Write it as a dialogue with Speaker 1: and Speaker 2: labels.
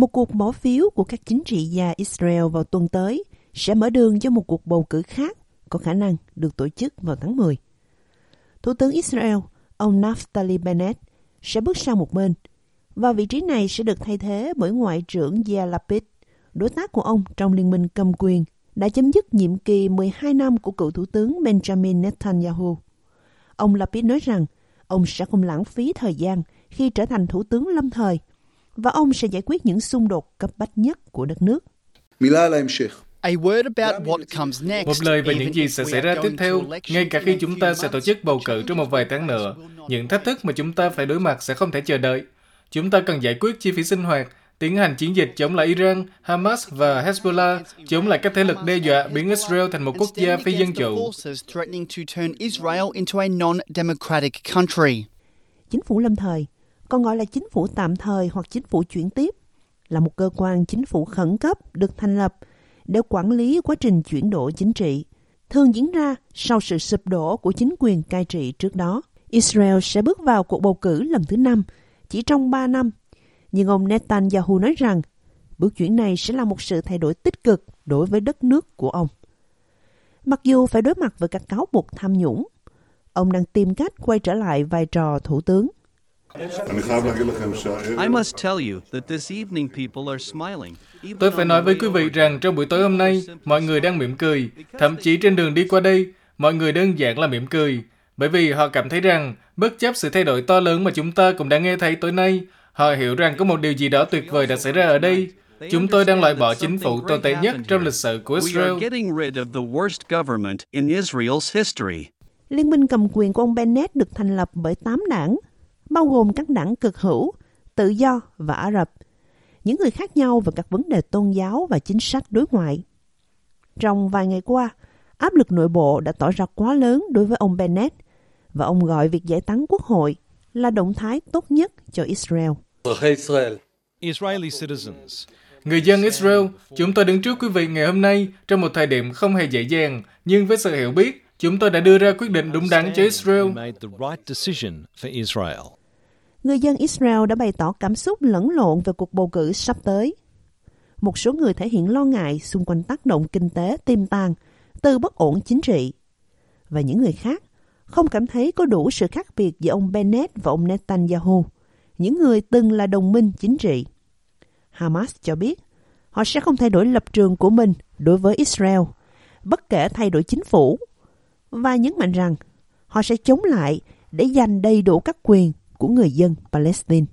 Speaker 1: Một cuộc bỏ phiếu của các chính trị gia Israel vào tuần tới sẽ mở đường cho một cuộc bầu cử khác có khả năng được tổ chức vào tháng 10. Thủ tướng Israel, ông Naftali Bennett, sẽ bước sang một bên và vị trí này sẽ được thay thế bởi Ngoại trưởng Yair Lapid, đối tác của ông trong liên minh cầm quyền, đã chấm dứt nhiệm kỳ 12 năm của cựu Thủ tướng Benjamin Netanyahu. Ông Lapid nói rằng ông sẽ không lãng phí thời gian khi trở thành thủ tướng lâm thời và ông sẽ giải quyết những xung đột cấp bách nhất của đất nước.
Speaker 2: Một lời về những gì sẽ xảy ra tiếp theo, ngay cả khi chúng ta sẽ tổ chức bầu cử trong một vài tháng nữa. Những thách thức mà chúng ta phải đối mặt sẽ không thể chờ đợi. Chúng ta cần giải quyết chi phí sinh hoạt, tiến hành chiến dịch chống lại Iran, Hamas và Hezbollah, chống lại các thế lực đe dọa biến Israel thành một quốc gia phi dân chủ.
Speaker 1: Chính phủ lâm thời, còn gọi là chính phủ tạm thời hoặc chính phủ chuyển tiếp, là một cơ quan chính phủ khẩn cấp được thành lập để quản lý quá trình chuyển đổi chính trị, thường diễn ra sau sự sụp đổ của chính quyền cai trị trước đó. Israel sẽ bước vào cuộc bầu cử lần thứ năm chỉ trong 3 năm. Nhưng ông Netanyahu nói rằng bước chuyển này sẽ là một sự thay đổi tích cực đối với đất nước của ông. Mặc dù phải đối mặt với các cáo buộc tham nhũng, ông đang tìm cách quay trở lại vai trò thủ tướng.
Speaker 2: Tôi phải nói với quý vị rằng trong buổi tối hôm nay, mọi người đang mỉm cười. Thậm chí trên đường đi qua đây, mọi người đơn giản là mỉm cười. Bởi vì họ cảm thấy rằng, bất chấp sự thay đổi to lớn mà chúng ta cũng đã nghe thấy tối nay, họ hiểu rằng có một điều gì đó tuyệt vời đã xảy ra ở đây. Chúng tôi đang loại bỏ chính phủ tồi tệ nhất trong lịch sử của Israel.
Speaker 1: Liên minh cầm quyền của ông Bennett được thành lập bởi 8 đảng, bao gồm các đảng cực hữu, tự do và Ả Rập, những người khác nhau về các vấn đề tôn giáo và chính sách đối ngoại. Trong vài ngày qua, áp lực nội bộ đã tỏ ra quá lớn đối với ông Bennett và ông gọi việc giải tán quốc hội là động thái tốt nhất cho Israel.
Speaker 2: Người dân Israel, chúng tôi đứng trước quý vị ngày hôm nay trong một thời điểm không hề dễ dàng, nhưng với sự hiểu biết, chúng tôi đã đưa ra quyết định đúng đắn cho Israel.
Speaker 1: Người dân Israel đã bày tỏ cảm xúc lẫn lộn về cuộc bầu cử sắp tới. Một số người thể hiện lo ngại xung quanh tác động kinh tế tiềm tàng từ bất ổn chính trị. Và những người khác không cảm thấy có đủ sự khác biệt giữa ông Bennett và ông Netanyahu, những người từng là đồng minh chính trị. Hamas cho biết họ sẽ không thay đổi lập trường của mình đối với Israel, bất kể thay đổi chính phủ, và nhấn mạnh rằng họ sẽ chống lại để giành đầy đủ các quyền của người dân Palestine.